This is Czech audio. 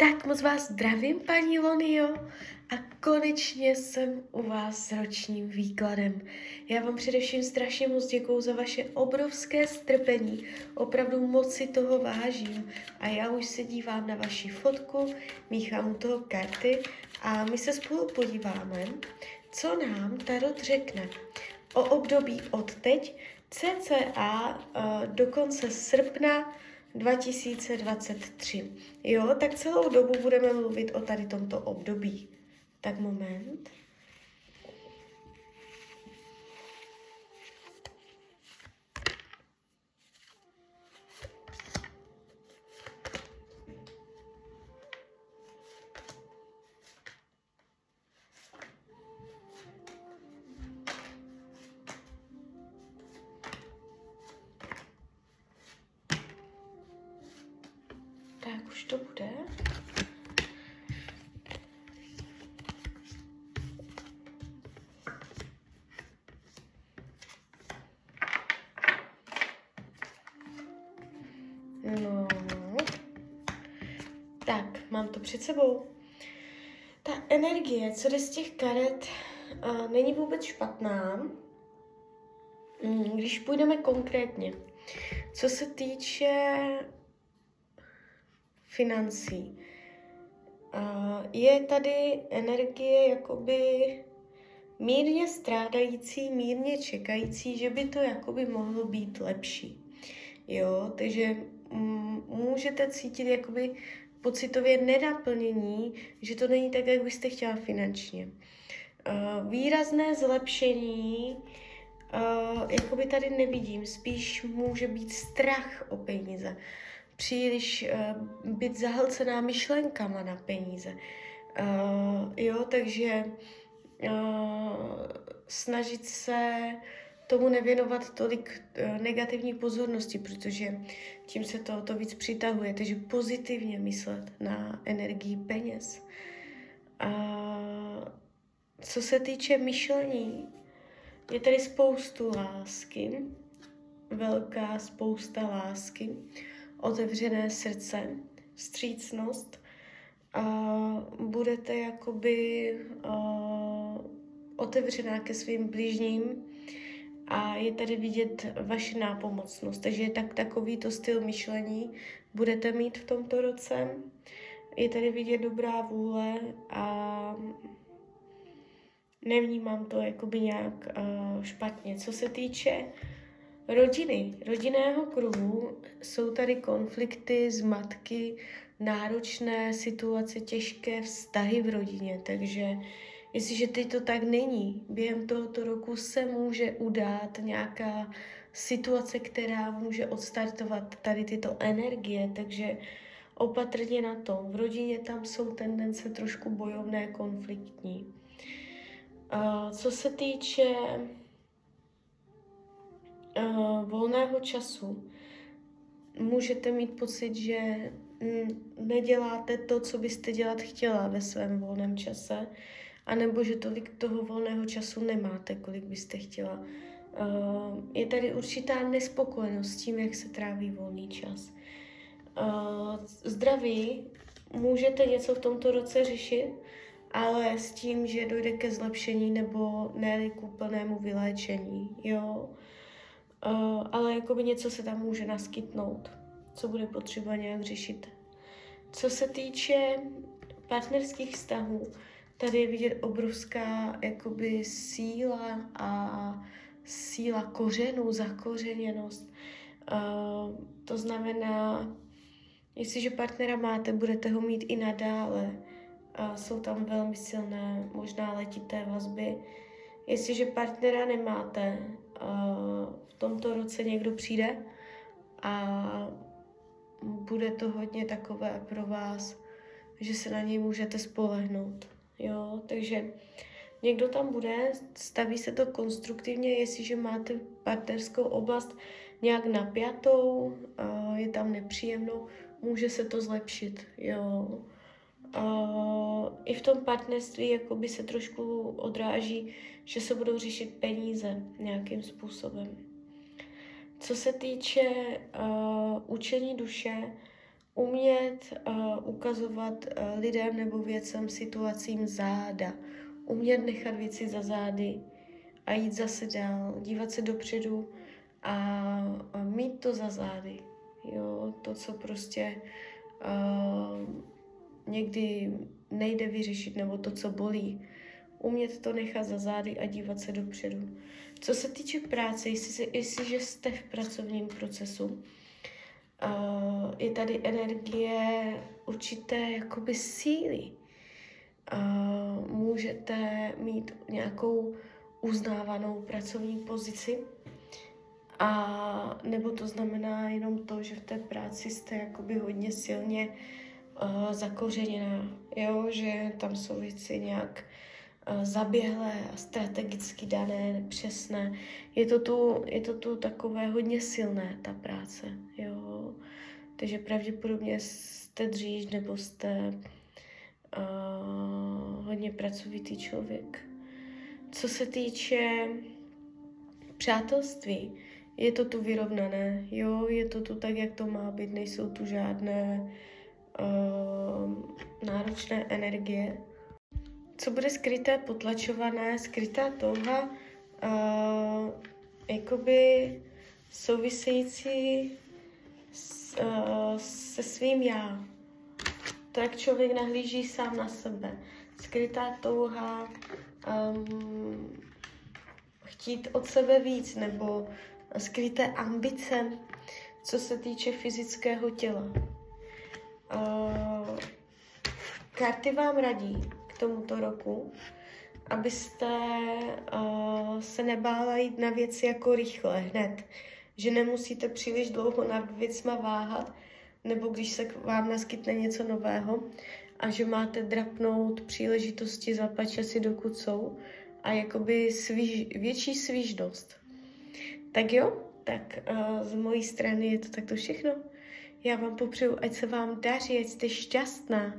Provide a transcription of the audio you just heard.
Tak moc vás zdravím, paní Lonio, a konečně jsem u vás s ročním výkladem. Já vám především strašně moc děkuju za vaše obrovské strpení, opravdu moc si toho vážím. A já už se dívám na vaši fotku, míchám u toho karty a my se spolu podíváme, co nám Tarot řekne o období od teď, cca uh, do konce srpna 2023. Jo, tak celou dobu budeme mluvit o tady tomto období. Tak moment. Už to bude. No. Tak, mám to před sebou. Ta energie, co jde z těch karet, uh, není vůbec špatná. Mm, Když půjdeme konkrétně, co se týče financí, je tady energie jakoby mírně strádající, mírně čekající, že by to jakoby mohlo být lepší. Jo, takže mm, můžete cítit jakoby pocitově nenaplnění, že to není tak, jak byste chtěla finančně. Výrazné zlepšení jakoby tady nevidím, spíš může být strach o peníze, příliš uh, být zahlcená myšlenkama na peníze. Uh, jo, takže uh, snažit se tomu nevěnovat tolik uh, negativní pozornosti, protože tím se to, to víc přitahuje. Takže pozitivně myslet na energii peněz. A co se týče myšlení, je tady spoustu lásky, velká spousta lásky, otevřené srdce, vstřícnost. A budete jakoby uh, otevřená ke svým blížním a je tady vidět vaše nápomocnost. Takže tak takovýto styl myšlení budete mít v tomto roce. Je tady vidět dobrá vůle a nevnímám to jakoby nějak uh, špatně. Co se týče rodiny, rodinného kruhu, jsou tady konflikty, zmatky, náročné situace, těžké vztahy v rodině, takže jestliže teď to tak není, během tohoto roku se může udát nějaká situace, která může odstartovat tady tyto energie, takže opatrně na to. V rodině tam jsou tendence trošku bojovné, konfliktní. Co se týče volného času, můžete mít pocit, že mm, neděláte to, co byste dělat chtěla ve svém volném čase, anebo že tolik toho volného času nemáte, kolik byste chtěla. Uh, je tady určitá nespokojenost s tím, jak se tráví volný čas. Uh, zdraví můžete něco v tomto roce řešit, ale s tím, že dojde ke zlepšení nebo ne k úplnému vyléčení, jo. Uh, ale jakoby něco se tam může naskytnout, co bude potřeba nějak řešit. Co se týče partnerských vztahů, tady je vidět obrovská jakoby síla a síla kořenů, zakořeněnost. Uh, to znamená, jestliže partnera máte, budete ho mít i nadále. Uh, jsou tam velmi silné, možná letité vazby. Jestliže partnera nemáte, uh, tomto roce někdo přijde a bude to hodně takové pro vás, že se na něj můžete spolehnout. Jo, takže někdo tam bude, staví se to konstruktivně, jestliže máte partnerskou oblast nějak napjatou, je tam nepříjemnou, může se to zlepšit, jo. I v tom partnerství jakoby se trošku odráží, že se budou řešit peníze nějakým způsobem. Co se týče uh, učení duše, Umět uh, ukazovat uh, lidem nebo věcem, situacím záda. Umět nechat věci za zády a jít zase dál, dívat se dopředu a, a mít to za zády. Jo, to, co prostě uh, někdy nejde vyřešit, nebo to, co bolí. Umět to nechat za zády a dívat se dopředu. Co se týče práce, jestli, jestliže jste v pracovním procesu, uh, je tady energie určité jakoby síly. Uh, můžete mít nějakou uznávanou pracovní pozici, a nebo to znamená jenom to, že v té práci jste jakoby hodně silně uh, zakořeněná, jo, že tam jsou věci nějak uh, zaběhlé a strategicky dané, nepřesné. Je to, tu, je to tu takové hodně silné, ta práce, jo. Takže pravděpodobně jste dříž nebo jste uh, hodně pracovitý člověk. Co se týče přátelství, je to tu vyrovnané, jo, je to tu tak, jak to má být, nejsou tu žádné uh, náročné energie. Co bude skryté, potlačované, skrytá touha, uh, jakoby související s, uh, se svým já. To, jak člověk nahlíží sám na sebe. Skrytá touha um, chtít od sebe víc, nebo skryté ambice, co se týče fyzického těla. Uh, karty vám radí tomuto roku, abyste uh, se nebála jít na věci jako rychle, hned. Že nemusíte příliš dlouho nad věcma váhat, nebo když se k vám naskytne něco nového a že máte drapnout příležitosti za časy, dokud jsou a jakoby svíž, větší svížnost. Tak jo, tak uh, z mojí strany je to takto všechno. Já vám popřeju, ať se vám daří, ať jste šťastná.